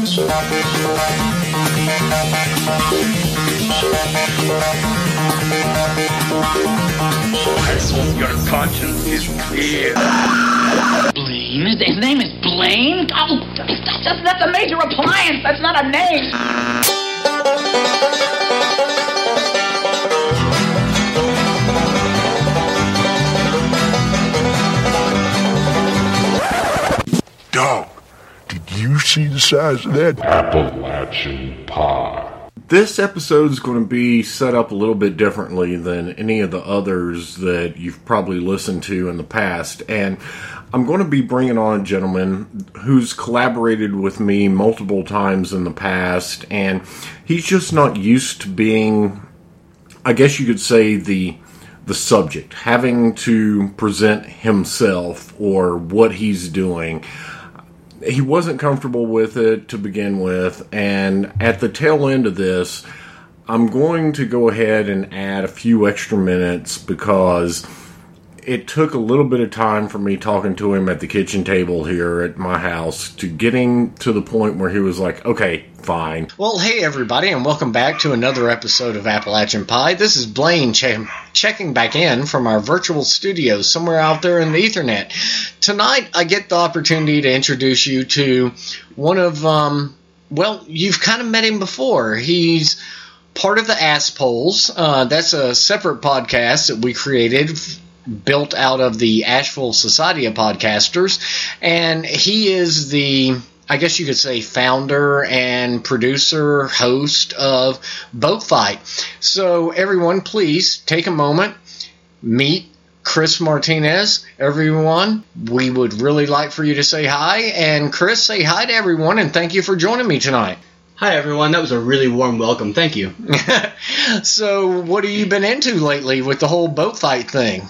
Your conscience is clear. Blaine? His, name is Blaine? Oh, that's, that's, that's a major appliance. That's not a name. Dog, you see the size of that? Appalachian Pie. This episode is going to be set up a little bit differently than any of the others that you've probably listened to in the past. And I'm going to be bringing on a gentleman who's collaborated with me multiple times in the past, and he's just not used to being, I guess you could say, the the subject, having to present himself or what he's doing he wasn't comfortable with it to begin with, and at the tail end of this, I'm going to go ahead and add a few extra minutes because it took a little bit of time for me talking to him at the kitchen table here at my house to getting to the point where he was like, okay, fine. Well, hey everybody, and welcome back to another episode of Appalachian Pie. This is Blaine che- checking back in from our virtual studio somewhere out there in the Ethernet. Tonight, I get the opportunity to introduce you to one of, um, well, you've kind of met him before. He's part of the Ass Polls. Uh, that's a separate podcast that we created built out of the Asheville Society of Podcasters, and he is the I guess you could say founder and producer, host of Boat Fight. So everyone, please take a moment, meet Chris Martinez. Everyone, we would really like for you to say hi. And Chris, say hi to everyone and thank you for joining me tonight. Hi everyone, that was a really warm welcome. Thank you. so, what have you been into lately with the whole boat fight thing?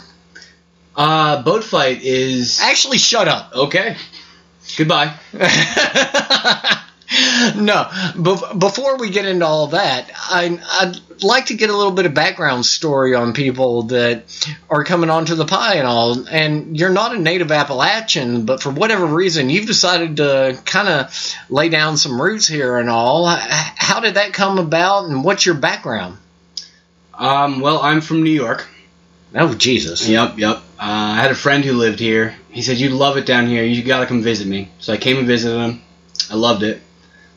Uh, boat fight is Actually, shut up. okay. Goodbye. no, bef- before we get into all that, I, I'd like to get a little bit of background story on people that are coming onto the pie and all. And you're not a native Appalachian, but for whatever reason, you've decided to kind of lay down some roots here and all. How did that come about, and what's your background? Um, well, I'm from New York. Oh, Jesus. Yep, yep. Uh, I had a friend who lived here. He said, You'd love it down here. You gotta come visit me. So I came and visited him. I loved it.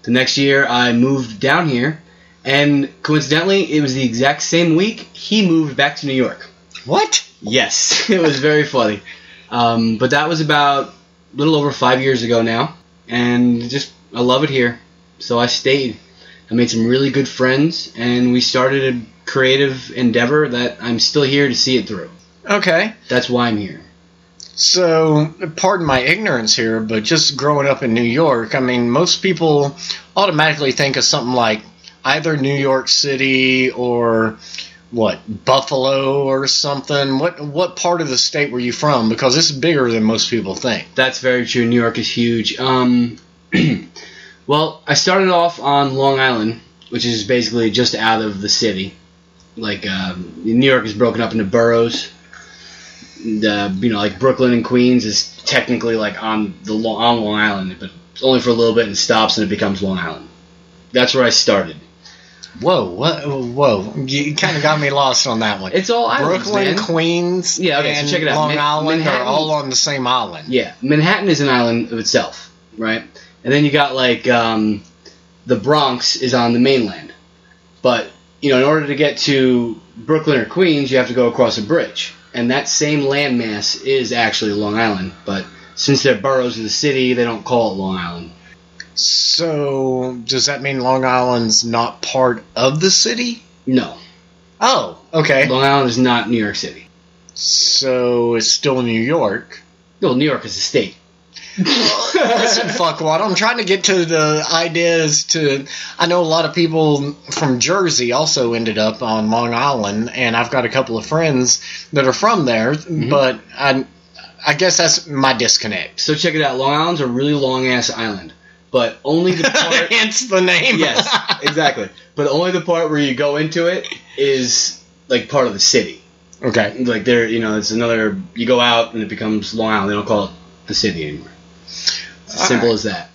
The next year, I moved down here, and coincidentally, it was the exact same week he moved back to New York. What? Yes, it was very funny. Um, but that was about a little over five years ago now, and just I love it here, so I stayed. I made some really good friends, and we started a creative endeavor that I'm still here to see it through. Okay. That's why I'm here. So, pardon my ignorance here, but just growing up in New York, I mean, most people automatically think of something like either New York City or what Buffalo or something. What what part of the state were you from? Because it's bigger than most people think. That's very true. New York is huge. Um, well, I started off on Long Island, which is basically just out of the city. Like um, New York is broken up into boroughs. The you know like Brooklyn and Queens is technically like on the on Long Island, but only for a little bit and stops and it becomes Long Island. That's where I started. Whoa, what, whoa! You kind of got me lost on that one. It's all islands, Brooklyn, man. Queens, Yeah, okay, so check it out. Long Man- Island Manhattan- are all on the same island. Yeah, Manhattan is an island of itself, right? And then you got like um, the Bronx is on the mainland, but you know, in order to get to Brooklyn or Queens, you have to go across a bridge, and that same landmass is actually Long Island. But since they're boroughs of the city, they don't call it Long Island. So, does that mean Long Island's not part of the city? No, Oh, okay. Long Island is not New York City. So it's still New York. Well, New York is a state. Listen, fuckwad, I'm trying to get to the ideas to. I know a lot of people from Jersey also ended up on Long Island, and I've got a couple of friends that are from there, mm-hmm. but I, I guess that's my disconnect. So check it out. Long Island's a really long ass island, but only the part. Hence the name. yes, exactly. But only the part where you go into it is like part of the city. okay. Like there, you know, it's another. You go out and it becomes Long Island. They don't call it the city anymore. Simple Alright. as that.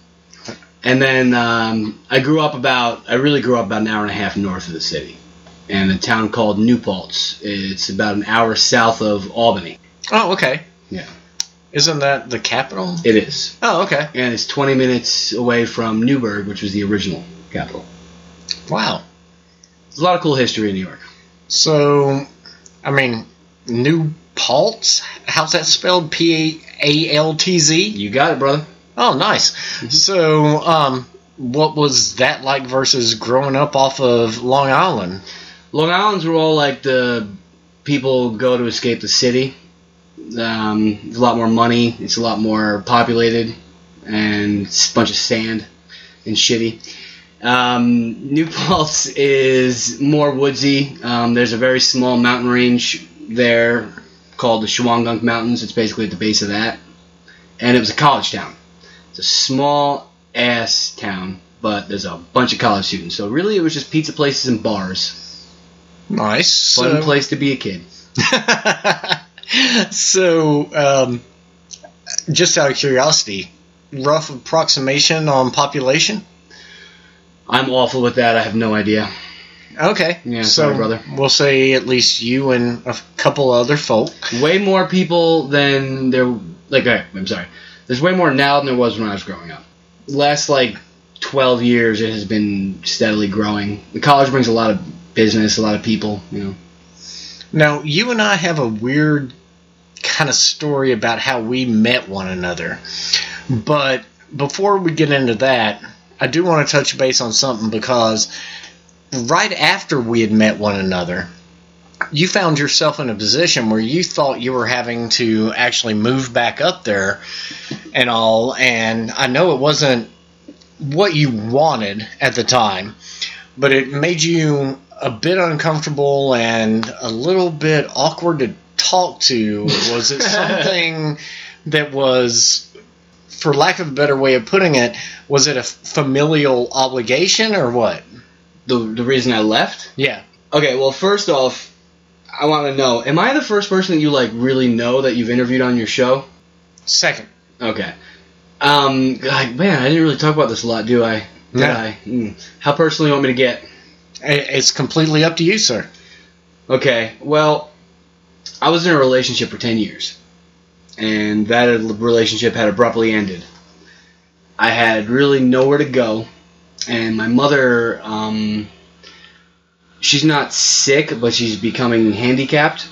And then um, I grew up about, I really grew up about an hour and a half north of the city, in a town called New Paltz. It's about an hour south of Albany. Oh, okay. Yeah. Isn't that the capital? It is, Oh, okay. and it's 20 minutes away from Newburgh, which was the original capital. Wow. There's a lot of cool history in New York. So, I mean, New Paltz? How's that spelled? P A L T Z? You got it, brother. Oh, nice. So, um, what was that like versus growing up off of Long Island? Long Island's were all like the people go to escape the city. Um, there's a lot more money. It's a lot more populated, and it's a bunch of sand and shitty. Um, New Paltz is more woodsy. Um, there's a very small mountain range there called the Shawangunk Mountains. It's basically at the base of that, and it was a college town. It's a small ass town, but there's a bunch of college students. So really, it was just pizza places and bars. Nice. Fun So- place to be a kid. so, um, just out of curiosity, rough approximation on population? I'm awful with that. I have no idea. Okay. Yeah, so sorry, brother. We'll say at least you and a couple other folk. Way more people than there. Like, I'm sorry. There's way more now than there was when I was growing up. Last like 12 years, it has been steadily growing. The college brings a lot of business, a lot of people. You know. Now, you and I have a weird kind of story about how we met one another. But before we get into that, I do want to touch base on something because right after we had met one another, you found yourself in a position where you thought you were having to actually move back up there and all. And I know it wasn't what you wanted at the time, but it made you a bit uncomfortable and a little bit awkward to talk to. Was it something that was, for lack of a better way of putting it, was it a familial obligation or what? The the reason I left. Yeah. Okay, well, first off, I want to know: Am I the first person that you like really know that you've interviewed on your show? Second. Okay. Um, God, man, I didn't really talk about this a lot, do I? Did No. I? Hmm. How personally you want me to get? It's completely up to you, sir. Okay, well, I was in a relationship for 10 years, and that relationship had abruptly ended. I had really nowhere to go, and my mother, um, she's not sick, but she's becoming handicapped.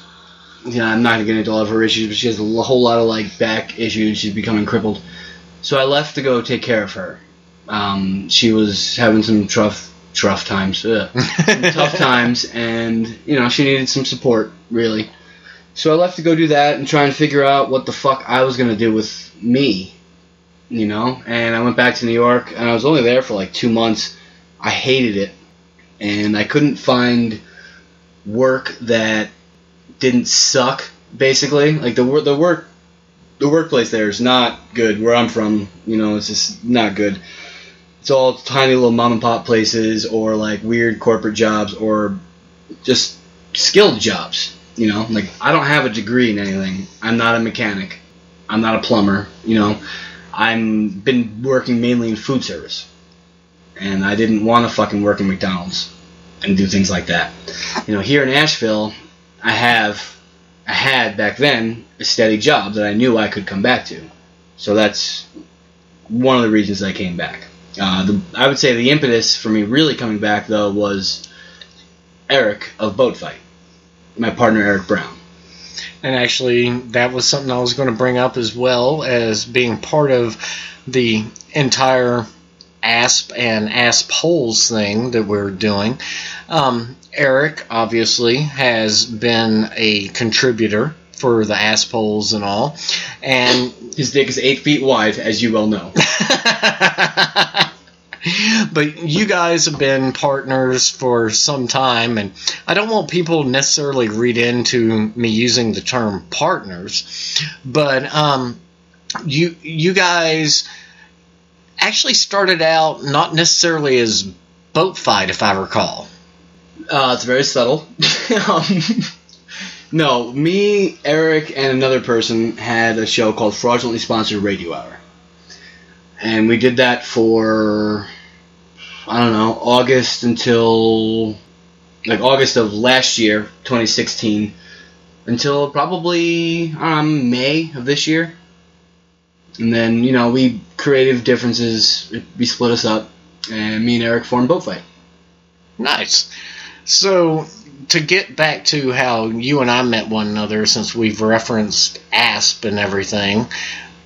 You know, I'm not going to get into all of her issues, but she has a whole lot of like back issues. She's becoming crippled. So I left to go take care of her. Um, she was having some tough, tough times. Tough times, and you know she needed some support, really. So I left to go do that and try and figure out what the fuck I was gonna do with me, you know. And I went back to New York, and I was only there for like two months. I hated it, and I couldn't find work that didn't suck. Basically, like the the work the workplace there is not good. Where I'm from, you know, it's just not good it's all tiny little mom and pop places or like weird corporate jobs or just skilled jobs. You know, like I don't have a degree in anything. I'm not a mechanic. I'm not a plumber. You know, I'm been working mainly in food service, and I didn't want to fucking work in McDonald's and do things like that. You know, here in Asheville, I have, I had back then a steady job that I knew I could come back to. So that's one of the reasons I came back. Uh, the, I would say the impetus for me really coming back though was Eric of Boat Fight, my partner Eric Brown. And actually, that was something I was going to bring up as well as being part of the entire ASP and ASP polls thing that we're doing. Um, Eric obviously has been a contributor for the ASP polls and all, and His dick is eight feet wide, as you well know. but you guys have been partners for some time, and I don't want people necessarily read into me using the term partners, but um, you you guys actually started out not necessarily as boat fight, if I recall. Uh, it's very subtle. um, no, me, Eric, and another person had a show called Fraudulently Sponsored Radio Hour. and we did that for I don't know August until like August of last year, 2016, until probably um, May of this year. And then you know we creative differences we split us up, and me and Eric formed Boat Fight. Nice. So, to get back to how you and I met one another, since we've referenced ASP and everything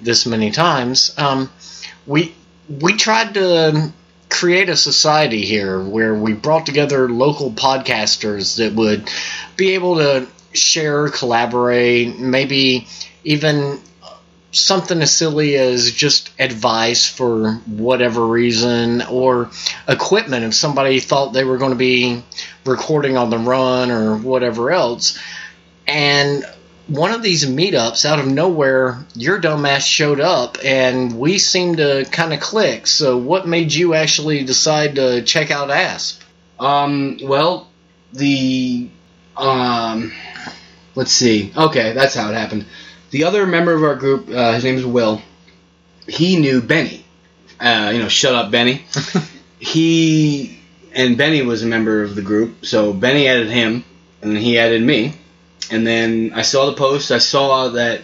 this many times, um, we we tried to create a society here where we brought together local podcasters that would be able to share, collaborate, maybe even something as silly as just advice for whatever reason or equipment if somebody thought they were going to be recording on the run or whatever else. And one of these meetups out of nowhere, your dumbass showed up and we seemed to kind of click. So, what made you actually decide to check out ASP? Um, well, the um, let's see. Okay, that's how it happened. The other member of our group, uh, his name is Will. He knew Benny. Uh, you know, shut up, Benny. he and Benny was a member of the group, so Benny added him, and then he added me. And then I saw the post. I saw that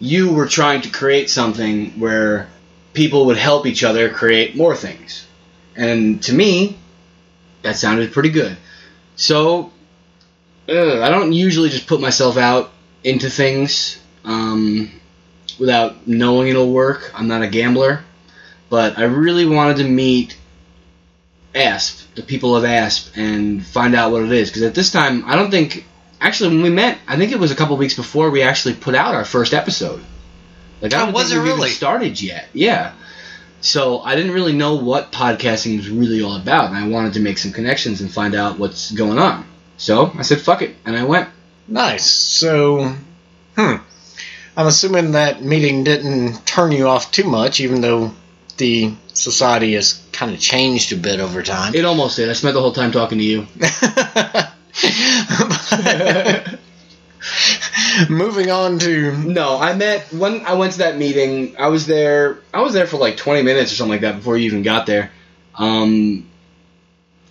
you were trying to create something where people would help each other create more things. And to me, that sounded pretty good. So, I don't usually just put myself out into things um, without knowing it'll work. I'm not a gambler. But I really wanted to meet ASP, the people of ASP, and find out what it is. Because at this time, I don't think. Actually, when we met, I think it was a couple weeks before we actually put out our first episode. Like, I Oh, don't was think it we've even really? started yet. Yeah. So I didn't really know what podcasting was really all about, and I wanted to make some connections and find out what's going on. So I said, "Fuck it," and I went. Nice. So, hmm. I'm assuming that meeting didn't turn you off too much, even though the society has kind of changed a bit over time. It almost did. I spent the whole time talking to you. Moving on to No, I met when I went to that meeting. I was there. I was there for like 20 minutes or something like that before you even got there. Um,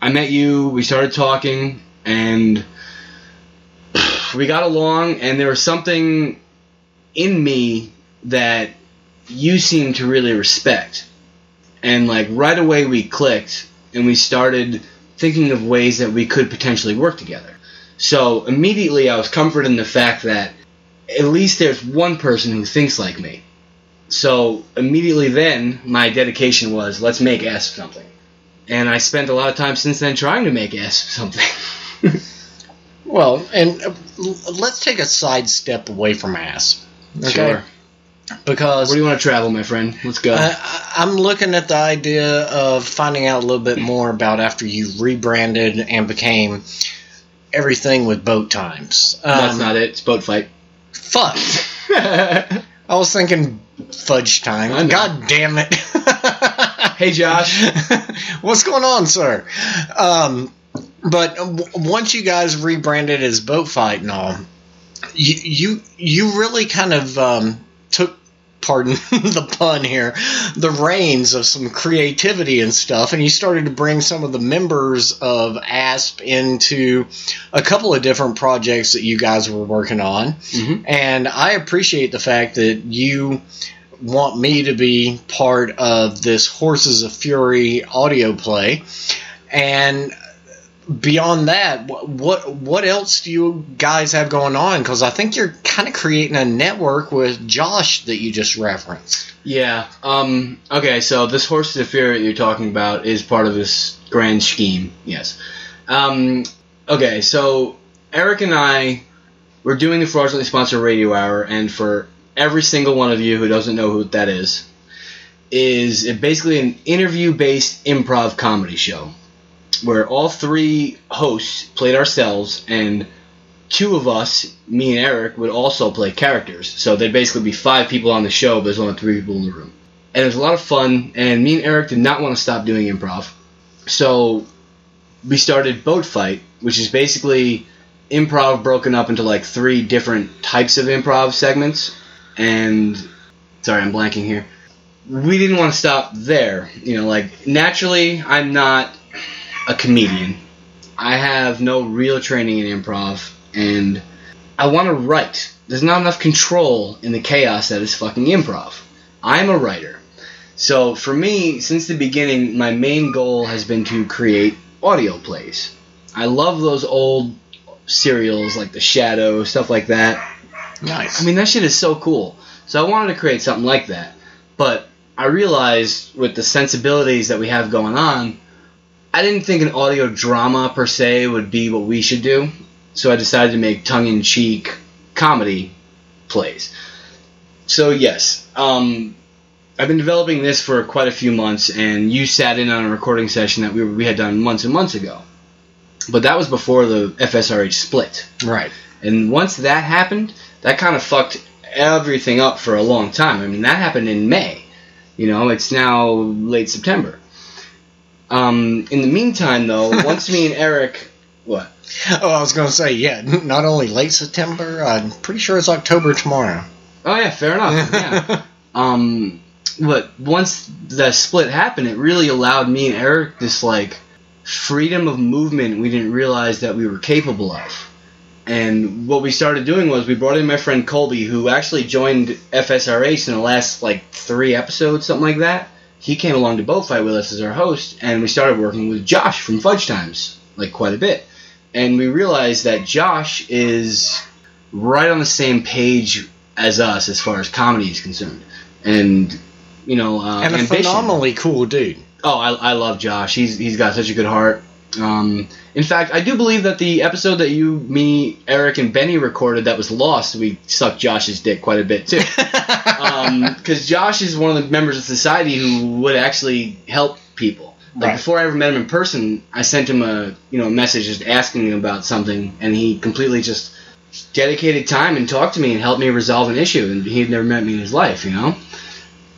I met you. We started talking, and we got along. And there was something in me that you seemed to really respect. And like right away, we clicked, and we started thinking of ways that we could potentially work together. So immediately, I was comforted in the fact that at least there's one person who thinks like me. So immediately then, my dedication was let's make ASP something. And I spent a lot of time since then trying to make ASP something. well, and uh, let's take a side step away from ASP. Okay? Sure. Because Where do you want to travel, my friend? Let's go. I, I'm looking at the idea of finding out a little bit more about after you rebranded and became everything with boat times. Um, That's not it. It's boat fight. Fuck. I was thinking fudge time. God damn it. Hey, Josh. What's going on, sir? Um, but w- once you guys rebranded as Boat Fight and all, you you, you really kind of um, took, pardon the pun here, the reins of some creativity and stuff, and you started to bring some of the members of ASP into a couple of different projects that you guys were working on. Mhm. And I appreciate the fact that you want me to be part of this Horses of Fury audio play. And beyond that, what what else do you guys have going on? Because I think you're kind of creating a network with Josh that you just referenced. Yeah. Um. Okay. So this horse of fear that you're talking about is part of this grand scheme. Yes. Um. Okay. So Eric and I were doing the fraudulently sponsored radio hour, and for every single one of you who doesn't know who that is, is basically an interview-based improv comedy show where all three hosts played ourselves and two of us, me and Eric, would also play characters. So there'd basically be five people on the show, but there's only three people in the room. And it was a lot of fun, and me and Eric did not want to stop doing improv. So we started Boat Fight, which is basically improv broken up into like three different types of improv segments. And sorry, I'm blanking here. we didn't want to stop there. You know, like naturally, I'm not a comedian. I have no real training in improv, and I want to write. There's not enough control in the chaos that is fucking improv. I'm a writer. So for me, since the beginning, my main goal has been to create audio plays. I love those old serials like The Shadow, stuff like that. Nice. I mean, that shit is so cool. So I wanted to create something like that. But I realized with the sensibilities that we have going on, I didn't think an audio drama per se would be what we should do. So I decided to make tongue in cheek comedy plays. So, yes, um, I've been developing this for quite a few months, and you sat in on a recording session that we, we had done months and months ago. But that was before the FSRH split. right. And once that happened, that kind of fucked everything up for a long time. I mean, that happened in May. You know, it's now late September. Um, in the meantime, though, once me and Eric, what? Oh, I was going to say, yeah, not only late September, I'm pretty sure it's October tomorrow. Oh yeah, fair enough. Yeah. um, but once the split happened, it really allowed me and Eric this like freedom of movement we didn't realize that we were capable of. And what we started doing was we brought in my friend Colby, who actually joined FSRH in the last like three episodes, something like that. He came along to Boat Fight with us as our host, and we started working with Josh from Fudge Times, like quite a bit. And we realized that Josh is right on the same page as us as far as comedy is concerned, and you know, uh, and a ambition. phenomenally cool dude. Oh, I, I love Josh. He's he's got such a good heart. Um, in fact, I do believe that the episode that you, me, Eric, and Benny recorded that was lost, we sucked Josh's dick quite a bit too. Because Josh is one of the members of society who would actually help people. Like Right. before I ever met him in person, I sent him a you know a message just asking him about something, and he completely just dedicated time and talked to me and helped me resolve an issue. And he had never met me in his life, you know.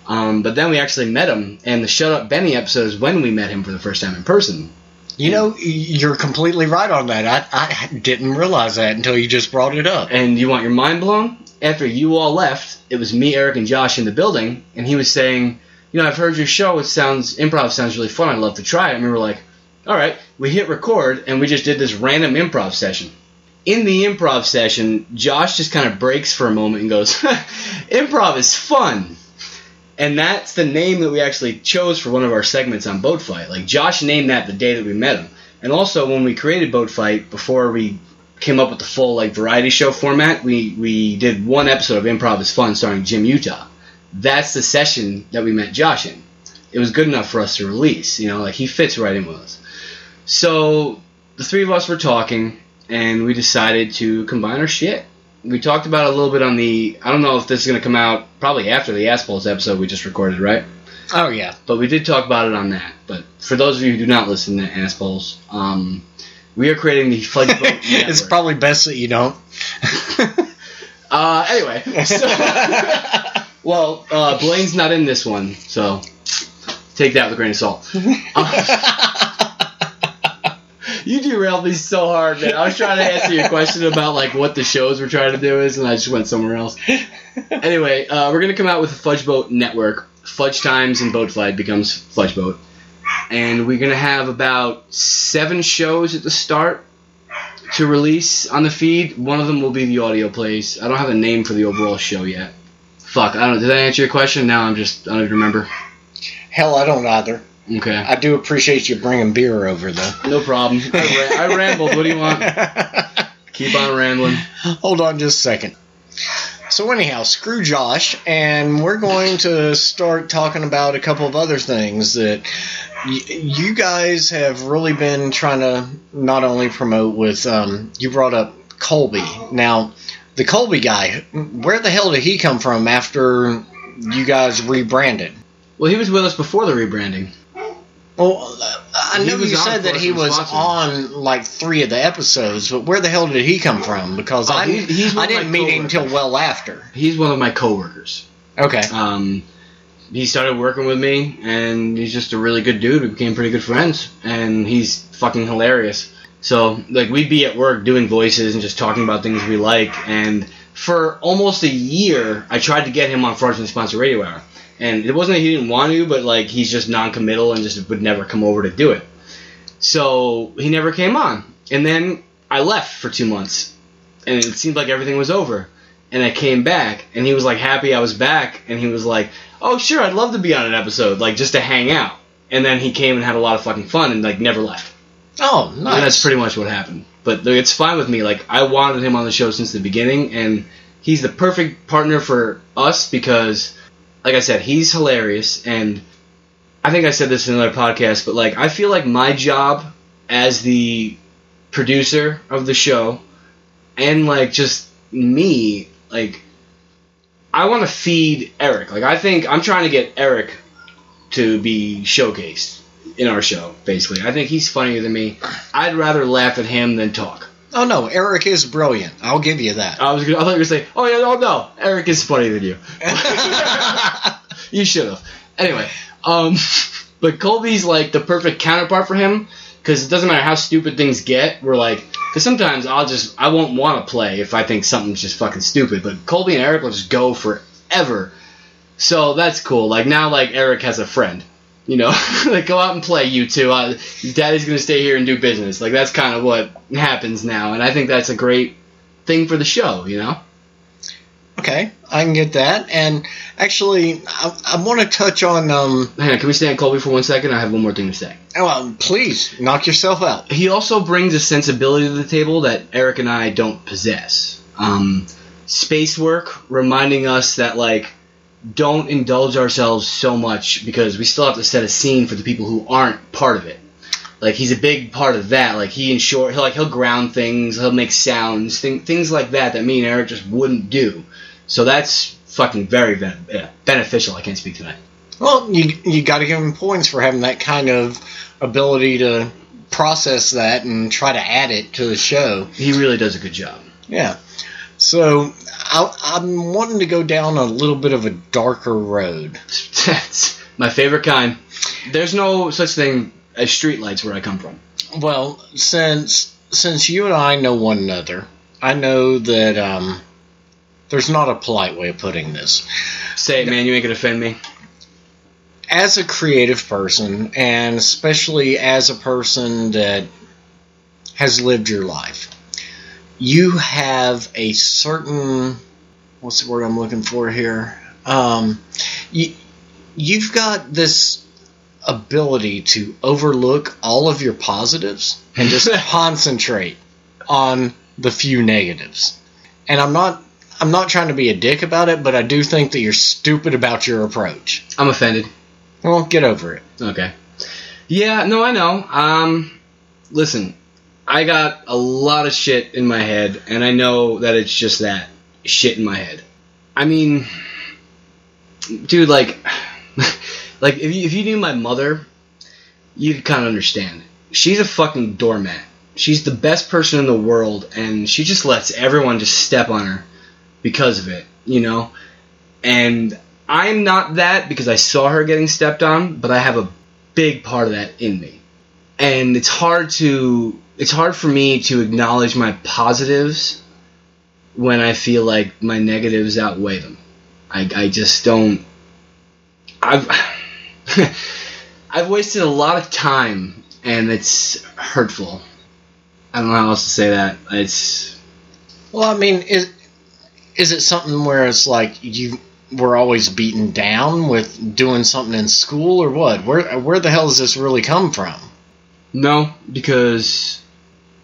Um, but then we actually met him, and the Shut Up Benny episode is when we met him for the first time in person. You know, you're completely right on that. I, I didn't realize that until you just brought it up. And you want your mind blown? After you all left, it was me, Eric, and Josh in the building, and he was saying, "You know, I've heard your show. It sounds improv sounds really fun. I'd love to try it." And we were like, "All right." We hit record, and we just did this random improv session. In the improv session, Josh just kind of breaks for a moment and goes, "Improv is fun." And that's the name that we actually chose for one of our segments on Boat Fight. Like Josh named that the day that we met him. And also when we created Boat Fight, before we came up with the full like variety show format, we, we did one episode of Improv is Fun starring Jim Utah. That's the session that we met Josh in. It was good enough for us to release, you know, like he fits right in with us. So the three of us were talking and we decided to combine our shit. We talked about it a little bit on the I don't know if this is gonna come out probably after the Assholes episode we just recorded, right? Oh yeah, But we did talk about it on that. But for those of you who do not listen to Assholes, um, we are creating the Fudge Boat it's probably best that you don't. Uh, anyway, so, well, uh, Blaine's not in this one, so take that with a grain of salt. Uh, you derailed me so hard, man. I was trying to answer your question about like what the shows we're trying to do is, and I just went somewhere else. Anyway, uh, we're gonna come out with a Fudge Boat Network. Fudge Times and Boat Fight becomes Fudge Boat, and we're gonna have about seven shows at the start to release on the feed. One of them will be the audio plays. I don't have a name for the overall show yet. Fuck, I don't. Did I answer your question? Now I'm just. I don't even remember. Hell, I don't either. Okay, I do appreciate you bringing beer over though. no problem. I, ra- I rambled. What do you want? Keep on rambling. Hold on just a second. So anyhow, screw Josh, and we're going to start talking about a couple of other things that y- you guys have really been trying to not only promote with. Um, you brought up Colby. Now, the Colby guy, where the hell did he come from after you guys rebranded? Well, he was with us before the rebranding. Well, I know you said that he was on like three of the episodes, but where the hell did he come from? Because Oh, I, he- he's I didn't meet him until well after. He's one of my coworkers. Okay. Um, he started working with me, and he's just a really good dude. We became pretty good friends, and he's fucking hilarious. So, like, we'd be at work doing voices and just talking about things we like. And for almost a year, I tried to get him on Fraudulent Sponsor Radio Hour. And it wasn't that he didn't want to, but like he's just non-committal and just would never come over to do it. So he never came on. And then I left for two months, and it seemed like everything was over. And I came back, and he was like happy I was back, and he was like, "Oh sure, I'd love to be on an episode, like just to hang out." And then he came and had a lot of fucking fun, and like never left. Oh, And nice. that's pretty much what happened. But it's fine with me. Like I wanted him on the show since the beginning, and he's the perfect partner for us because, like I said, he's hilarious, and I think I said this in another podcast, but like I feel like my job as the producer of the show, and like just me, like I want to feed Eric. Like I think I'm trying to get Eric to be showcased in our show. Basically, I think he's funnier than me. I'd rather laugh at him than talk. Oh no, Eric is brilliant. I'll give you that. I was gonna, I thought you were gonna say, oh yeah, no, no, Eric is funnier than you. you should have. Anyway, um, but Colby's like the perfect counterpart for him because it doesn't matter how stupid things get. We're like, because sometimes I'll just I won't want to play if I think something's just fucking stupid. But Colby and Eric will just go forever. So that's cool. Like now, like Eric has a friend. You know, like go out and play, you two. Uh, Daddy's gonna stay here and do business. Like that's kind of what happens now, and I think that's a great thing for the show. You know. Okay, I can get that. And actually, I, I want to touch on. Um, Hang on, can we stay on Colby for one second? I have one more thing to say. Oh, well, please knock yourself out. He also brings a sensibility to the table that Eric and I don't possess. Um, space work, reminding us that like don't indulge ourselves so much because we still have to set a scene for the people who aren't part of it. Like he's a big part of that. Like he ensure he'll like he'll ground things, he'll make sounds, thing, things like that that me and Eric just wouldn't do. So that's fucking very ben- yeah, beneficial. I can't speak tonight. Well, you you got to give him points for having that kind of ability to process that and try to add it to the show. He really does a good job. Yeah. So I, I'm wanting to go down a little bit of a darker road. That's my favorite kind. There's no such thing as streetlights where I come from. Well, since since you and I know one another, I know that um, there's not a polite way of putting this. Say it, man. You ain't gonna offend me. As a creative person, and especially as a person that has lived your life, you have a certain what's the word I'm looking for here? Um, you you've got this ability to overlook all of your positives and just concentrate on the few negatives. And I'm not I'm not trying to be a dick about it, but I do think that you're stupid about your approach. I'm offended. Well, get over it. Okay. Yeah, no, I know. Um, listen, I got a lot of shit in my head, and I know that it's just that shit in my head. I mean, dude, like, like if you if you knew my mother, you'd kind of understand. She's a fucking doormat. She's the best person in the world, and she just lets everyone just step on her because of it, you know. And I'm not that because I saw her getting stepped on, but I have a big part of that in me. And it's hard to it's hard for me to acknowledge my positives when I feel like my negatives outweigh them. I, I just don't I've I've wasted a lot of time and it's hurtful. I don't know how else to say that. It's Well, I mean, is is it something where it's like you were always beaten down with doing something in school or what? Where where the hell does this really come from? No, because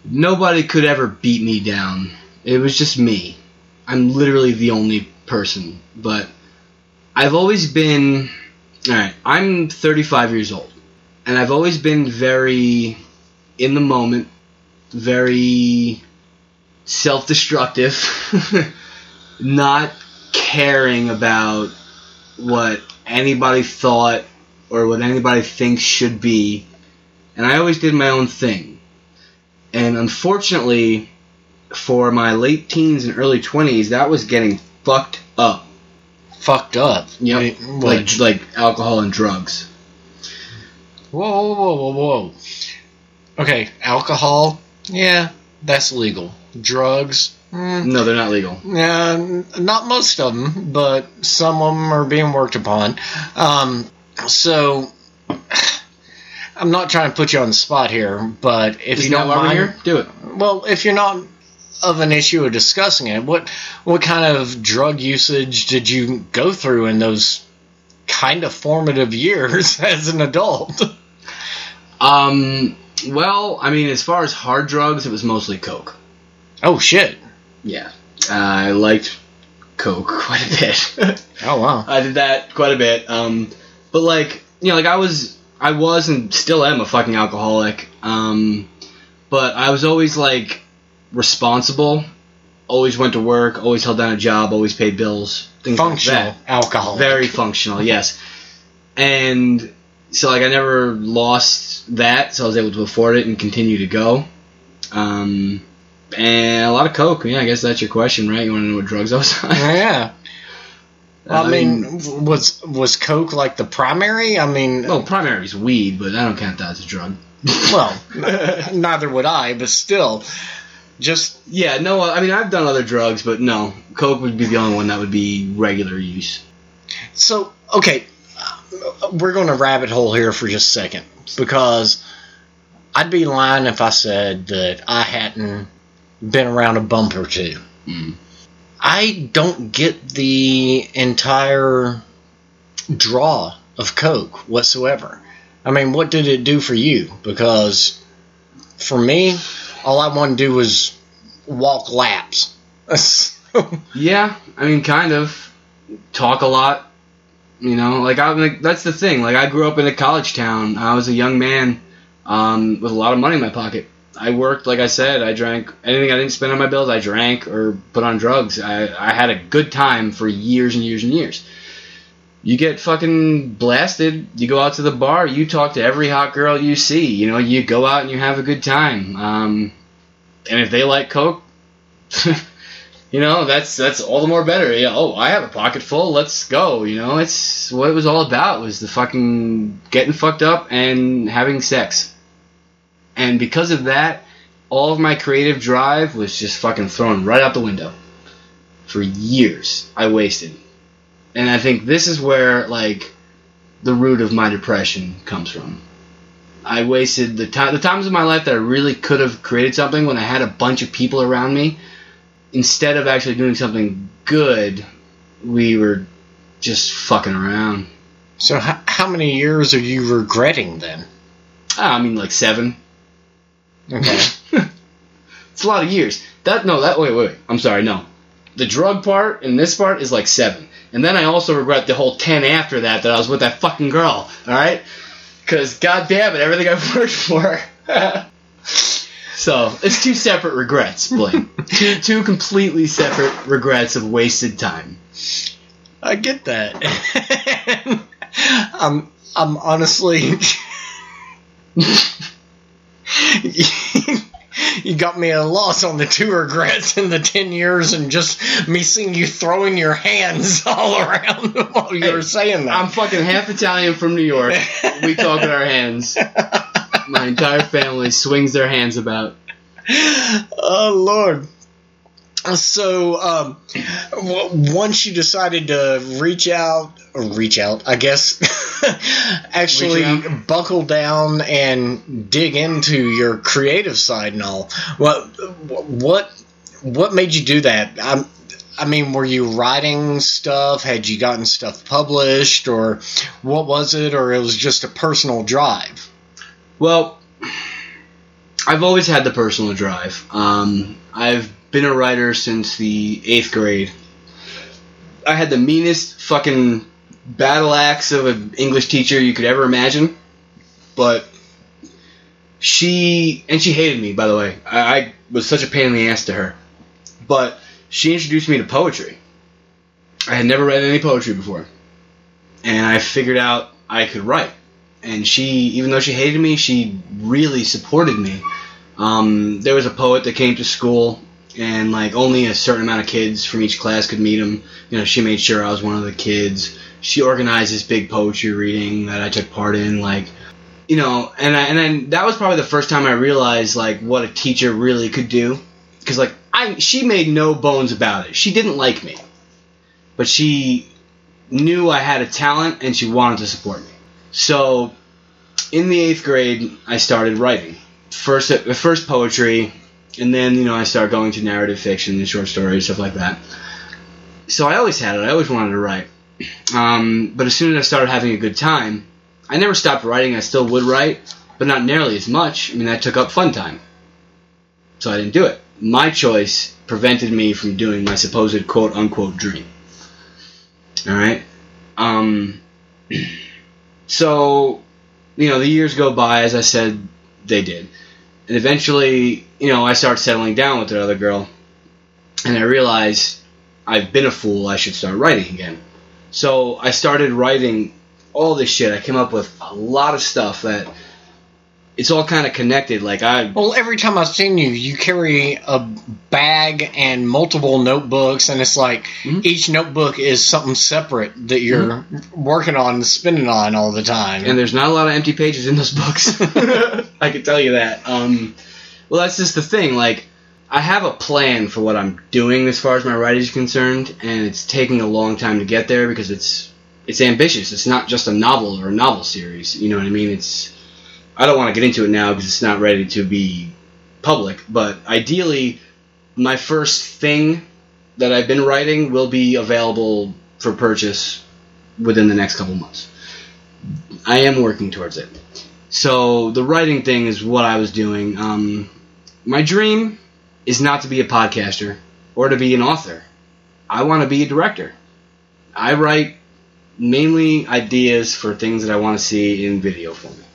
nobody could ever beat me down. It was just me. I'm literally the only person. But I've always been. Alright, I'm 35 years old. And I've always been very in the moment, very self destructive, not caring about what anybody thought or what anybody thinks should be and I always did my own thing. And unfortunately, for my late teens and early 20s, that was getting fucked up. Fucked up. Yep. Wait, Like, what? like alcohol and drugs. Whoa, whoa, whoa, whoa, whoa. Okay, alcohol, yeah, that's legal. Drugs, No, they're not legal. Yeah, not most of them, but some of them are being worked upon. Um, so, I'm not trying to put you on the spot here, but if Is you don't mind, here? Do it. well, if you're not of an issue of discussing it, what what kind of drug usage did you go through in those kind of formative years as an adult? Um. Well, I mean, as far as hard drugs, it was mostly coke. Oh shit! Yeah, I liked coke quite a bit. Oh wow! I did that quite a bit. Um, but like you know, like I was, I was and still am a fucking alcoholic. Um, but I was always like responsible. Always went to work. Always held down a job. Always paid bills. Things Functional like that. alcohol. Very functional. Yes. And so like I never lost that, so I was able to afford it and continue to go. Um, and a lot of coke. Yeah, I guess that's your question, right? You want to know what drugs I was on? Yeah. I I mean, was was coke like the primary? I mean, Well, primary is weed, but I don't count that as a drug. well, neither would I, but still, just Yeah, no, I mean, I've done other drugs, but no. Coke would be the only one that would be regular use. so okay. We're going to rabbit hole here for just a second because I'd be lying if I said that I hadn't been around a bump or two. Mm. I don't get the entire draw of Coke whatsoever. I mean, what did it do for you? Because for me, all I wanted to do was walk laps. Yeah, I mean, kind of. Talk a lot. You know, like I'm like that's the thing. Like I grew up in a college town. I was a young man um, with a lot of money in my pocket. I worked, like I said, I drank anything I didn't spend on my bills. I drank or put on drugs. I, I had a good time for years and years and years. You get fucking blasted. You go out to the bar. You talk to every hot girl you see. You know, you go out and you have a good time. Um, and if they like coke, you know, that's that's all the more better. Yeah, oh, I have a pocket full. Let's go. You know, it's what it was all about was the fucking getting fucked up and having sex. And because of that, all of my creative drive was just fucking thrown right out the window. For years, I wasted. And I think this is where like the root of my depression comes from. I wasted the time the times of my life that I really could have created something when I had a bunch of people around me instead of actually doing something good, we were just fucking around. so, how, how many years are you regretting then? Ah, I mean, like seven. Okay. It's a lot of years. That no, that wait, wait, wait. I'm sorry, no. The drug part and this part is like seven, and then I also regret the whole ten after that that I was with that fucking girl. All right, because god damn it, everything I've worked for. so it's two separate regrets, Blaine. two two completely separate regrets of wasted time. I get that. I'm I'm honestly you got me a loss on the two regrets in the ten years and just me seeing you throwing your hands all around while you were saying that. I'm fucking half Italian from New York. We talk with our hands. My entire family swings their hands about. oh Lord. So, um, w- once you decided to reach out, or reach out, I guess, actually out. buckle down and dig into your creative side and all. What, what, what made you do that? I'm, I mean, were you writing stuff? Had you gotten stuff published, or what was it? Or it was just a personal drive? Well, I've always had the personal drive. Um, I've been a writer since the eighth grade. I had the meanest fucking battle axe of an English teacher you could ever imagine, but she and she hated me. By the way, I, I was such a pain in the ass to her, but she introduced me to poetry. I had never read any poetry before, and I figured out I could write and she, even though she hated me, she really supported me. Um, there was a poet that came to school, and like only a certain amount of kids from each class could meet him. You know, she made sure I was one of the kids. She organized this big poetry reading that I took part in. Like, you know, and I, and then that was probably the first time I realized like what a teacher really could do. Because like I she made no bones about it. She didn't like me, but she knew I had a talent and she wanted to support me. So, in the eighth grade, I started writing first first poetry, and then you know I started going to narrative fiction and short stories stuff like that. So I always had it. I always wanted to write. Um, but as soon as I started having a good time, I never stopped writing. I still would write, but not nearly as much. I mean, that took up fun time. So I didn't do it. My choice prevented me from doing my supposed quote unquote dream. Alright? Um, so, you know, the years go by, as I said, they did. And eventually, you know, I start settling down with another girl, and I realize I've been a fool, I should start writing again. So I started writing all this shit. I came up with a lot of stuff that it's all kind of connected. Like I, Well, every time I've seen you, you carry a bag and multiple notebooks, and it's like Mhm. each notebook is something separate that you're working on and spinning on all the time. and there's not a lot of empty pages in those books. I can tell you that. Um, well, that's just the thing. Like, I have a plan for what I'm doing as far as my writing is concerned, and it's taking a long time to get there because it's it's ambitious. It's not just a novel or a novel series. You know what I mean? It's I don't want to get into it now because it's not ready to be public. But ideally, my first thing that I've been writing will be available for purchase within the next couple months. I am working towards it. So the writing thing is what I was doing. Um, my dream is not to be a podcaster or to be an author. I want to be a director. I write mainly ideas for things that I want to see in video format.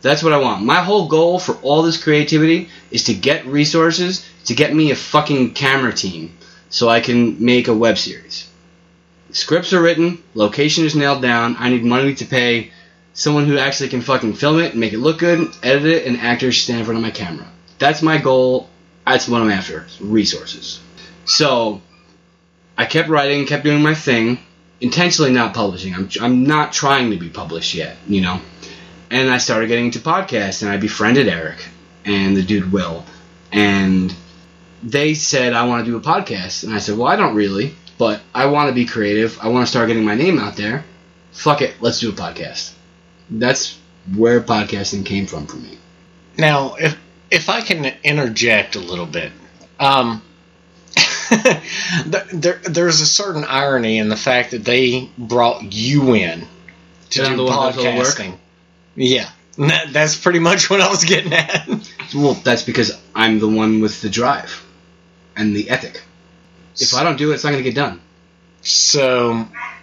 That's what I want. My whole goal for all this creativity is to get resources to get me a fucking camera team so I can make a web series. Scripts are written, location is nailed down. I need money to pay someone who actually can fucking film it, make it look good, edit it, and actors stand in front of my camera. That's my goal. That's what I'm after. Resources. So I kept writing, kept doing my thing, intentionally not publishing. I'm I'm not trying to be published yet, you know. And I started getting into podcasts, and I befriended Eric and the dude Will, and they said I want to do a podcast, and I said, well, I don't really, but I want to be creative. I want to start getting my name out there. Fuck it, let's do a podcast. That's where podcasting came from for me. Now, if if I can interject a little bit, um, there, there's a certain irony in the fact that they brought you in to And do the one that does all the work? podcasting. Yeah, that, that's pretty much what I was getting at. Well, that's because I'm the one with the drive and the ethic. If I don't do it, it's not going to get done. So, ha-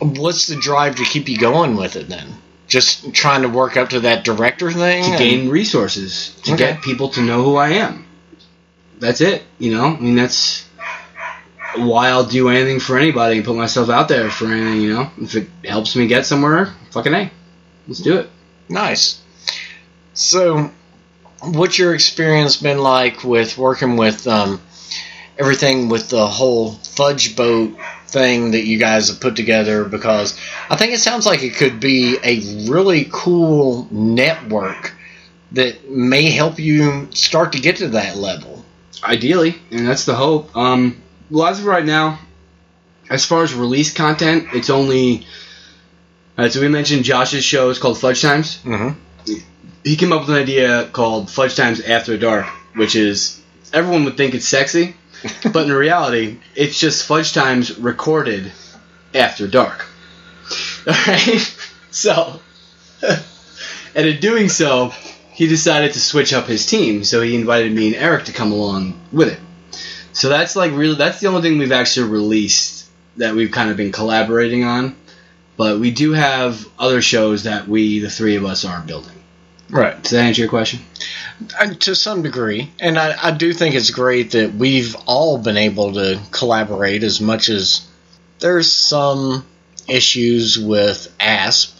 what's the drive to keep you going with it then? Just trying to work up to that director thing? To and- gain resources, to Okay. get people to know who I am. That's it, you know? I mean, that's why I'll do anything for anybody and put myself out there for anything, you know? If it helps me get somewhere, fucking A. Let's do it. Nice. So, what's your experience been like with working with um, everything with the whole fudge boat thing that you guys have put together? Because I think it sounds like it could be a really cool network that may help you start to get to that level. Ideally, and that's the hope. Um, well, as of right now, as far as release content, it's only. Uh, so we mentioned Josh's show is called Fudge Times. Mm-hmm. He came up with an idea called Fudge Times After Dark, which is everyone would think it's sexy, but in reality, it's just Fudge Times recorded after dark. Alright? So, and in doing so, he decided to switch up his team, so he invited me and Eric to come along with it. So that's like really, that's the only thing we've actually released that we've kind of been collaborating on. But we do have other shows that we, the three of us, are building. Right. Does that answer your question? To some degree, and I, I do think it's great that we've all been able to collaborate as much as there's some issues with ASP,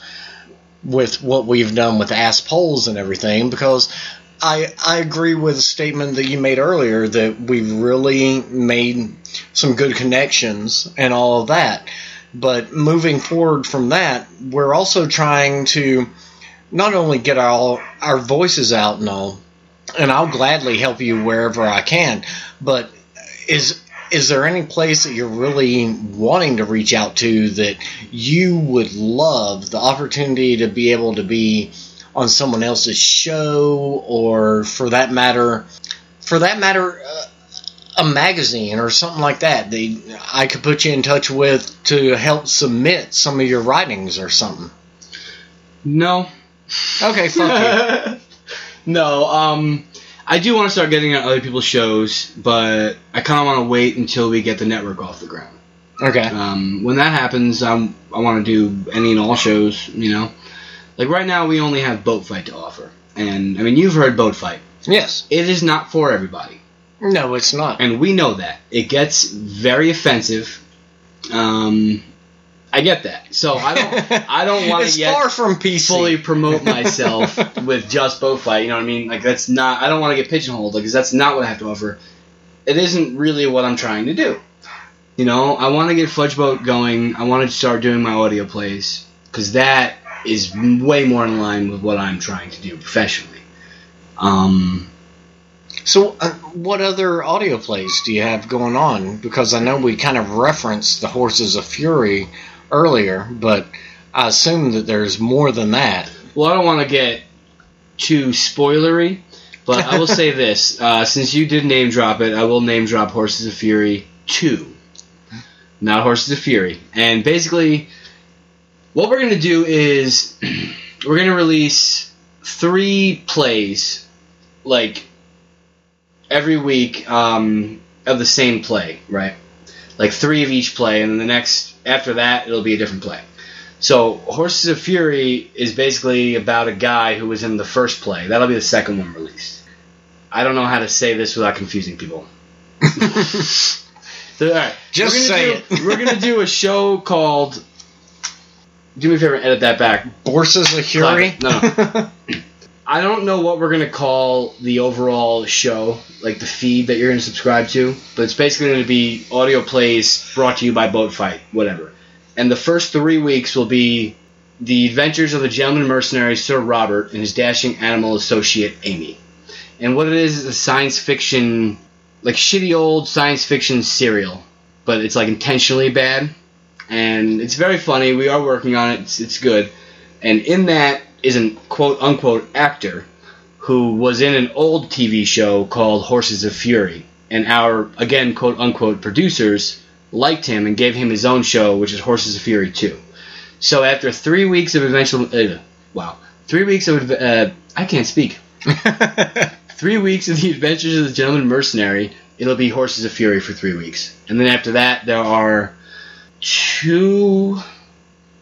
with what we've done with ASP polls and everything, because I, I agree with the statement that you made earlier that we've really made some good connections and all of that. But moving forward from that, we're also trying to not only get our our voices out and all, and I'll gladly help you wherever I can. But is is there any place that you're really wanting to reach out to that you would love the opportunity to be able to be on someone else's show, or for that matter, for that matter, uh, a magazine or something like that? They, I could put you in touch with to help submit some of your writings or something. No. Okay, fuck you. No, um, I do want to start getting on other people's shows, but I kind of want to wait until we get the network off the ground. Okay. Um, when that happens, I'm, I want to do any and all shows, you know? Like right now, we only have Boat Fight to offer. And, I mean, you've heard Boat Fight. Yes. It is not for everybody. No, it's not. And we know that. It gets very offensive. Um, I get that. So I don't, I don't want to yet far from PC. fully promote myself with just boat fight. You know what I mean? Like that's not. I don't want to get pigeonholed because that's not what I have to offer. It isn't really what I'm trying to do. You know, I want to get Fudge Boat going. I want to start doing my audio plays because that is way more in line with what I'm trying to do professionally. Um, So, uh, what other audio plays do you have going on? Because I know we kind of referenced the Horses of Fury earlier, but I assume that there's more than that. well, I don't want to get too spoilery, but I will say this: uh, since you did name drop it, I will name drop Horses of Fury two, not Horses of Fury. And basically, what we're gonna do is we're gonna release three plays, like every week um, of the same play, right? Like three of each play, and then the next after that it'll be a different play. So Horses of Fury is basically about a guy who was in the first play. That'll be the second one released. I don't know how to say this without confusing people. So, all right, Just we're gonna say do, it. we're gonna do a show called. Do me a favor, and edit that back. Horses of Fury? No, no. I don't know what we're gonna call the overall show, like the feed that you're gonna subscribe to, but it's basically gonna be audio plays brought to you by Boat Fight, whatever. And the first three weeks will be the adventures of the gentleman mercenary Sir Robert and his dashing animal associate Amy. And what it is is a science fiction, like shitty old science fiction serial, but it's like intentionally bad, and it's very funny. We are working on it. It's, it's good. And in that is an quote unquote actor who was in an old TV show called Horses of Fury. And our, again, quote unquote producers liked him and gave him his own show, which is Horses of Fury 2. So after three weeks of eventual, uh, wow, three weeks of, uh, I can't speak. three weeks of the adventures of the gentleman mercenary, it'll be Horses of Fury for three weeks. And then after that, there are two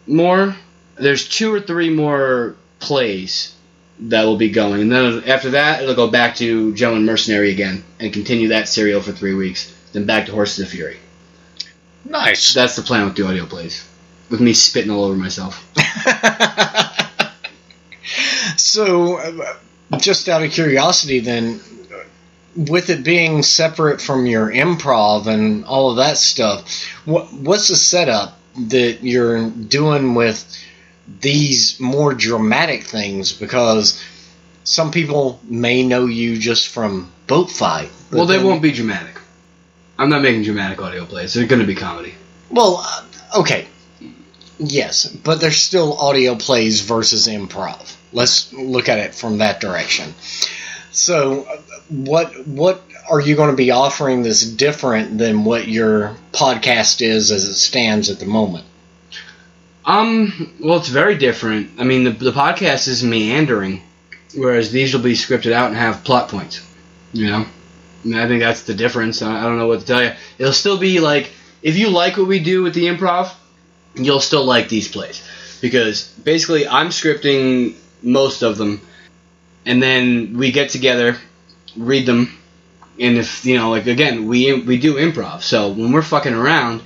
more. There's two or three more plays that will be going, and then after that, it'll go back to Gentleman Mercenary again and continue that serial for three weeks. Then back to Horses of Fury. nice. That's the plan with the audio plays, with me spitting all over myself. so, uh, just out of curiosity, then, with it being separate from your improv and all of that stuff, what what's the setup that you're doing with these more dramatic things? Because some people may know you just from boat fight. well, they won't be dramatic. I'm not making dramatic audio plays. They're going to be comedy. Well, uh, okay. Yes, but there's still audio plays versus improv. Let's look at it from that direction. So, what what are you going to be offering that's different than what your podcast is as it stands at the moment? Um, well, it's very different. I mean, the, the podcast is meandering, whereas these will be scripted out and have plot points. You know, I, think that's the difference. I, I don't know what to tell you. It'll still be like if you like what we do with the improv, you'll still like these plays because basically I'm scripting most of them, and then we get together, read them, and if you know, like again, we we do improv. So when we're fucking around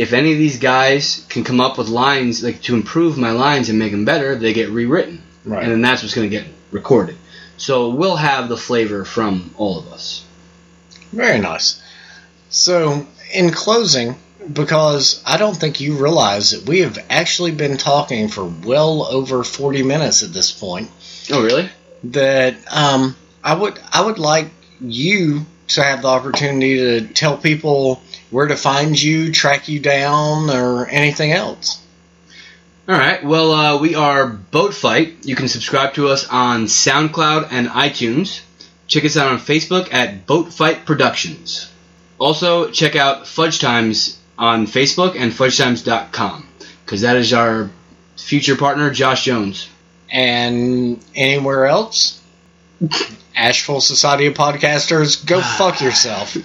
if any of these guys can come up with lines like to improve my lines and make them better, they get rewritten, Right. and then that's what's going to get recorded. So we'll have the flavor from all of us. Very nice. So, in closing, because I don't think you realize that we have actually been talking for well over 40 minutes at this point, Oh, really? that um, I would I would like you to have the opportunity to tell people where to find you, track you down, or anything else. All right. Well, uh, we are Boat Fight. You can subscribe to us on SoundCloud and iTunes. Check us out on Facebook at Boat Fight Productions. Also, check out Fudge Times on Facebook and FudgeTimes.com because that is our future partner, Josh Jones. And anywhere else? Asheville Society of Podcasters, go fuck yourself.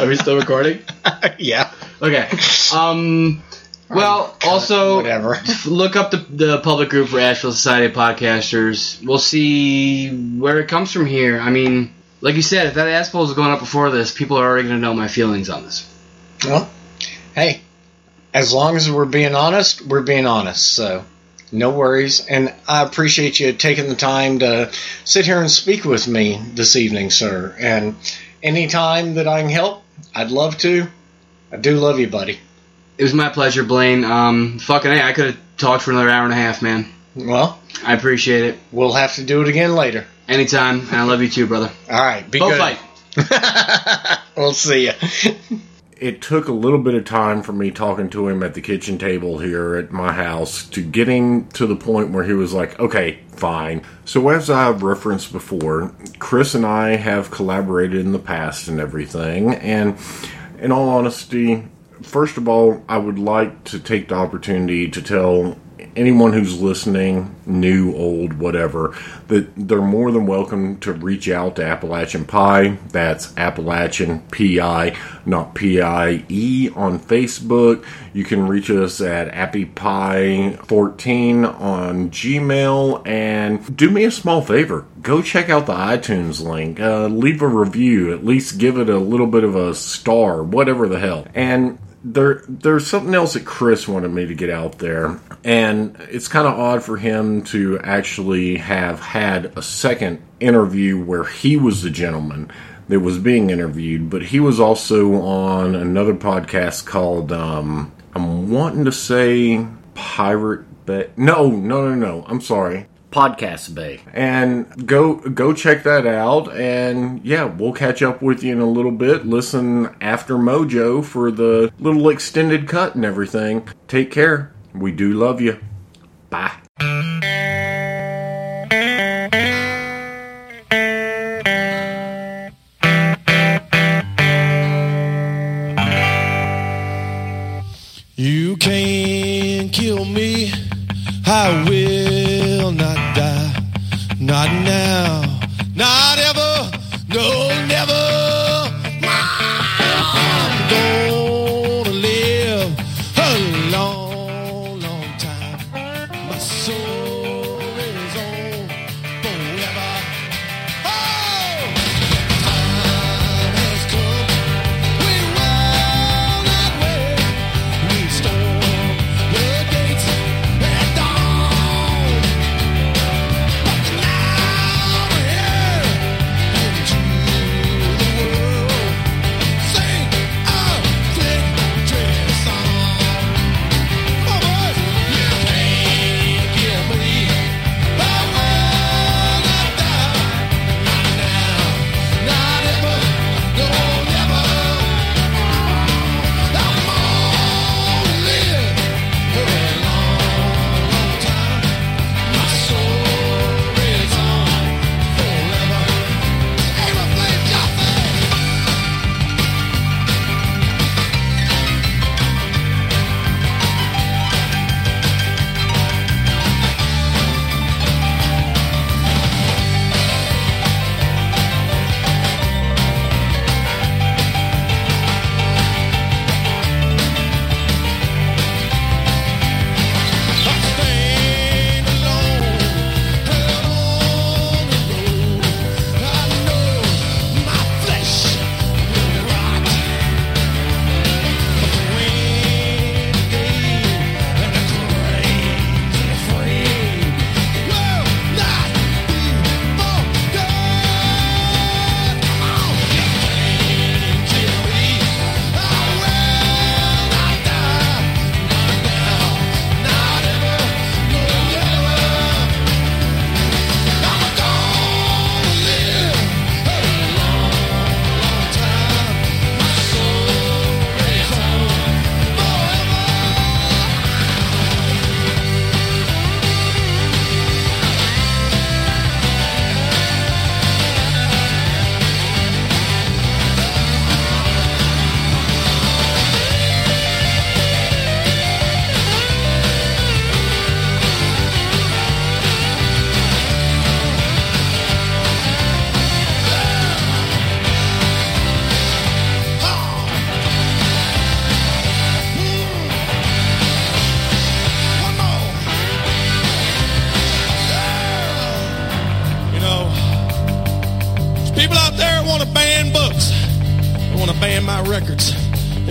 Are we still recording? yeah. Okay. Um. Well, also Whatever. look up the, the public group for Asheville Society of Podcasters. We'll see where it comes from here. I mean, like you said, if that asshole poll is going up before this, people are already going to know my feelings on this. Well, hey, as long as we're being honest, we're being honest. So, no worries. And I appreciate you taking the time to sit here and speak with me this evening, sir. And anytime that I can help, I'd love to. I do love you, buddy. It was my pleasure, Blaine. Um, fucking hey, I could have talked for another hour and a half, man. Well, I appreciate it. we'll have to do it again later. Anytime, and I love you too, brother. All right. Be Boat good. fight. we'll see you. it took a little bit of time for me talking to him at the kitchen table here at my house to get him to the point where he was like, okay, fine. So, as I've referenced before, Chris and I have collaborated in the past and everything. And in all honesty, first of all, I would like to take the opportunity to tell anyone who's listening, new, old, whatever, that they're more than welcome to reach out to Appalachian Pie. That's Appalachian PI, not PIE on Facebook. You can reach us at AppyPie14 on Gmail. And do me a small favor go check out the iTunes link. Uh, leave a review. At least give it a little bit of a star, whatever the hell. And there there's something else that Chris wanted me to get out there and it's kind of odd for him to actually have had a second interview where he was the gentleman that was being interviewed but he was also on another podcast called um I'm wanting to say Pirate Bay no no no no I'm sorry Podcast Bay. And go go check that out and yeah, we'll catch up with you in a little bit. Listen after Mojo for the little extended cut and everything. Take care. We do love you. Bye.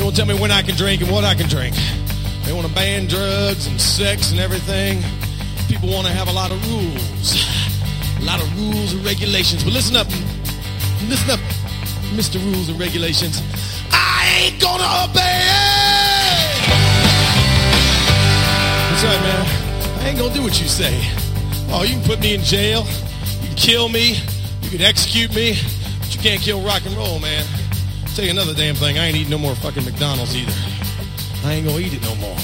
Won't tell me when I can drink and what I can drink. They want to ban drugs and sex and everything. People want to have a lot of rules. A lot of rules and regulations. But listen up. Listen up, Mr. Rules and Regulations. I ain't gonna obey! That's right, man. I ain't gonna do what you say. Oh, you can put me in jail. You can kill me. You can execute me. But you can't kill rock and roll, man. Tell you another damn thing. I ain't eating no more fucking McDonald's either. I ain't gonna eat it no more.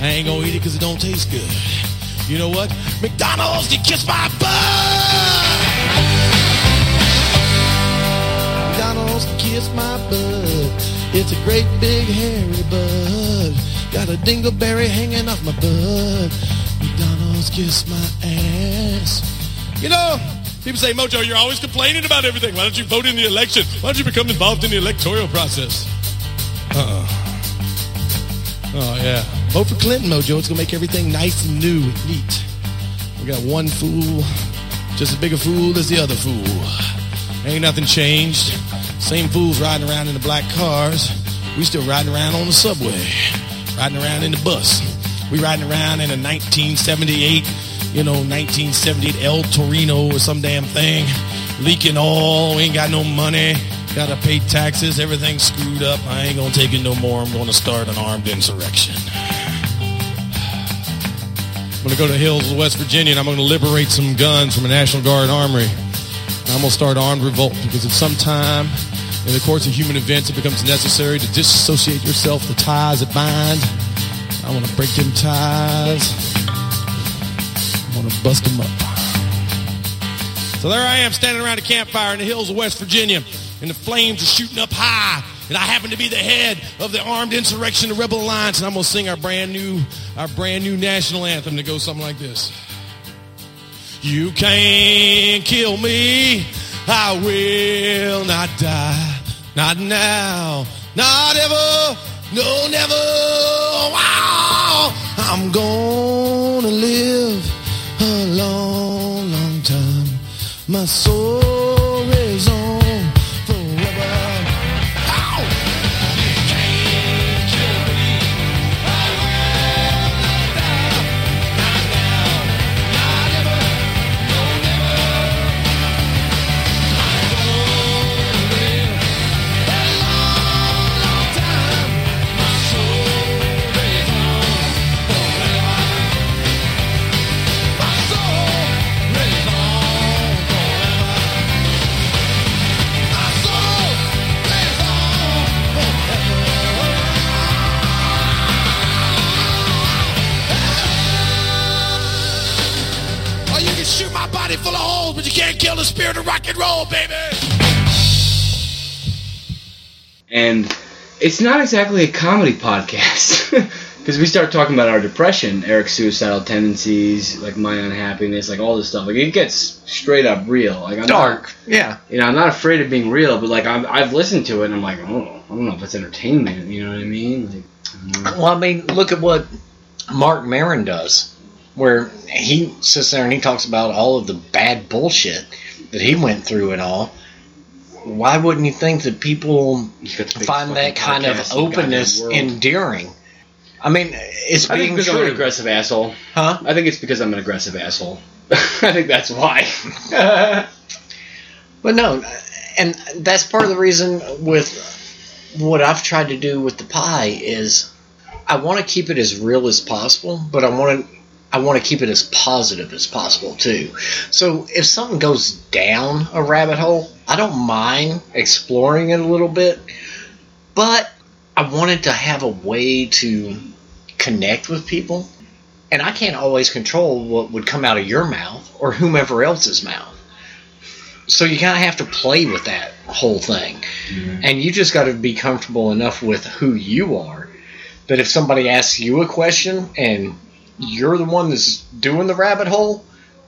I ain't gonna eat it because it don't taste good. You know what? McDonald's, you kiss my butt! McDonald's, kiss my butt. It's a great big hairy bud. Got a dingleberry hanging off my butt. McDonald's, kiss my ass. You know, people say, Mojo, you're always complaining about everything. Why don't you vote in the election? Why don't you become involved in the electoral process? Uh-uh. Oh, yeah. Vote for Clinton, Mojo. It's going to make everything nice and new and neat. We got one fool, just as big a fool as the other fool. Ain't nothing changed. Same fools riding around in the black cars. We still riding around on the subway, riding around in the bus. We riding around in a 1978, you know, 1978 El Torino or some damn thing, leaking all. Ain't got no money. Gotta pay taxes. Everything's screwed up. I ain't gonna take it no more. I'm gonna start an armed insurrection. I'm gonna go to the Hills, of West Virginia, and I'm gonna liberate some guns from a National Guard armory. And I'm gonna start armed revolt because at some time in the course of human events, it becomes necessary to disassociate yourself the ties that bind. I want to break them ties. Want to bust them up. So there I am standing around a campfire in the hills of West Virginia, and the flames are shooting up high. And I happen to be the head of the Armed Insurrection, the Rebel Alliance, and I'm gonna sing our brand new, our brand new national anthem that goes something like this. You can't kill me. I will not die. Not now. Not ever. No, never. Wow. I'm gonna live My soul the spirit of rock and roll, baby. and it's not exactly a comedy podcast because we start talking about our depression, Eric's suicidal tendencies, like my unhappiness, like all this stuff. Like it gets straight up real. Like I'm Dark. Yeah. You know, I'm not afraid of being real, but like I've, I've listened to it and I'm like, oh, I don't know if it's entertainment. You know what I mean? Like, I. Well, I mean, look at what Marc Maron does, where he sits there and he talks about all of the bad bullshit that he went through and all. Why wouldn't you think that people He's got the biggest find that kind of podcast in the goddamn openness endearing? I mean, it's I being because I'm an aggressive asshole. huh? I think it's because I'm an aggressive asshole. I think that's why. But no, and that's part of the reason with what I've tried to do with the pie is I want to keep it as real as possible, but I want to I want to keep it as positive as possible too. So if something goes down a rabbit hole, I don't mind exploring it a little bit, but I wanted to have a way to connect with people. And I can't always control what would come out of your mouth or whomever else's mouth. So you kind of have to play with that whole thing. Mm-hmm. And you just got to be comfortable enough with who you are that if somebody asks you a question and you're the one that's doing the rabbit hole,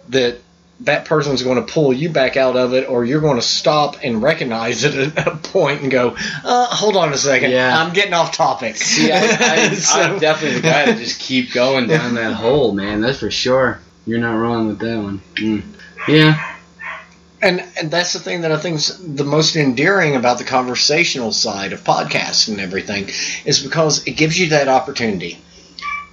that that person's going to pull you back out of it, or you're going to stop and recognize it at a point and go, uh, "Hold on a second, Yeah. I'm getting off topic." See, I, I, So- I'm definitely the guy to just keep going down that hole, man. That's for sure. You're not wrong with that one. Mm. Yeah. And, and that's the thing that I think is the most endearing about the conversational side of podcasts and everything is because it gives you that opportunity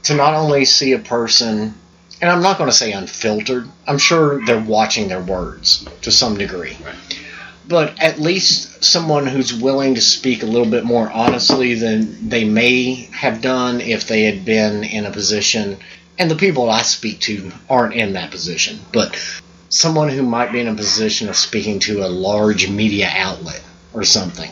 to not only see a person, and I'm not going to say unfiltered, I'm sure they're watching their words to some degree. But at least someone who's willing to speak a little bit more honestly than they may have done if they had been in a position. And the people I speak to aren't in that position, but someone who might be in a position of speaking to a large media outlet or something.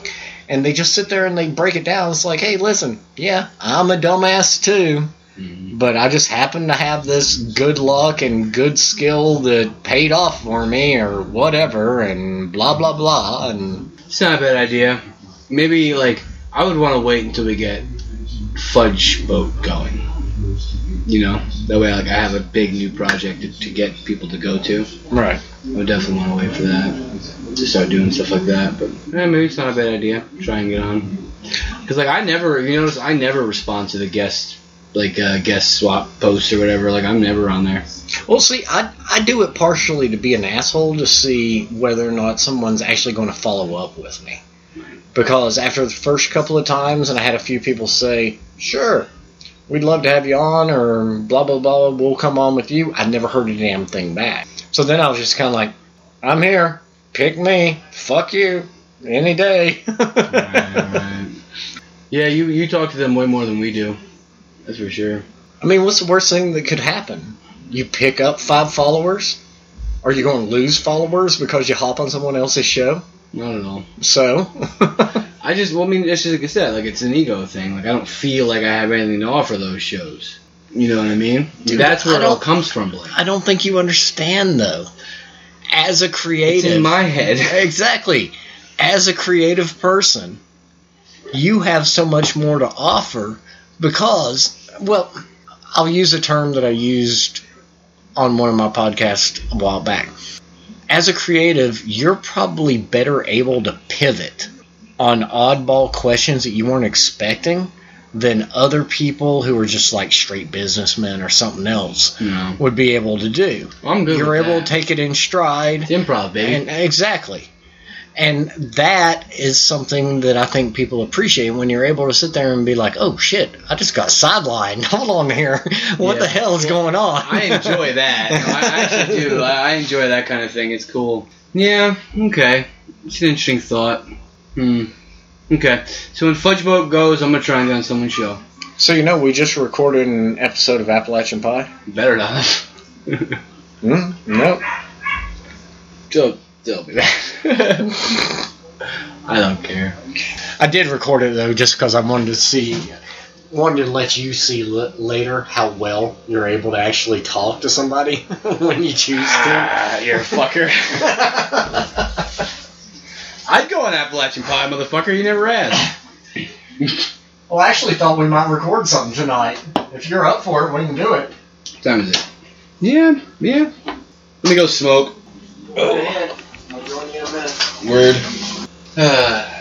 And they just sit there and they break it down. It's like, hey, listen, yeah, I'm a dumbass too. Mm-hmm. But I just happen to have this good luck and good skill that paid off for me or whatever and blah blah blah and It's not a bad idea. Maybe like I would want to wait until we get Fudge Boat going. You know, that way like I have a big new project to, to get people to go to. Right. I would definitely want to wait for that to start doing stuff like that. But yeah, maybe it's not a bad idea. Try and get on. Because like I never, you notice, I never respond to the guest like uh, guest swap posts or whatever. Like I'm never on there. Well, see, I, I do it partially to be an asshole to see whether or not someone's actually going to follow up with me. Because after the first couple of times, and I had a few people say, sure, we'd love to have you on, or blah, blah, blah, we'll come on with you, I never heard a damn thing back. So then I was just kind of like, I'm here, pick me, fuck you, any day. Yeah, you you talk to them way more than we do. That's for sure. I mean, what's the worst thing that could happen? You pick up five followers? Are you going to lose followers because you hop on someone else's show? Not at all. So, I just, well, I mean, it's just like I said, like it's an ego thing. Like I don't feel like I have anything to offer those shows. You know what I mean? Dude, That's where it all comes from, Blake. I don't think you understand though. As a creative, It's in my head. exactly. As a creative person, you have so much more to offer because, well, I'll use a term that I used on one of my podcasts a while back. As a creative, you're probably better able to pivot on oddball questions that you weren't expecting than other people who are just like straight businessmen or something else would be able to do. I'm good You're able that. to take it in stride. It's improv, baby. And exactly. And that is something that I think people appreciate when you're able to sit there and be like, "Oh shit, I just got sidelined. Hold on here. What Yeah. the hell is going on?" I enjoy that. No, I actually do. I I enjoy that kind of thing. It's cool. Yeah. Okay. It's an interesting thought. Hmm. Okay. So when Fudge Boat goes, I'm gonna try and get on someone's show. So you know, we just recorded an episode of Appalachian Pie. Better not. Hmm? Nope. Don't tell me that. I don't care. I did record it though, just because I wanted to see, wanted to let you see l- later how well you're able to actually talk to somebody when you choose to. Ah, you're a fucker. I'd go on Appalachian Pie, motherfucker. You never asked. Well, I actually thought we might record something tonight. If you're up for it, we can do it. What time is it? Yeah, yeah. Let me go smoke. Go Word. Uh.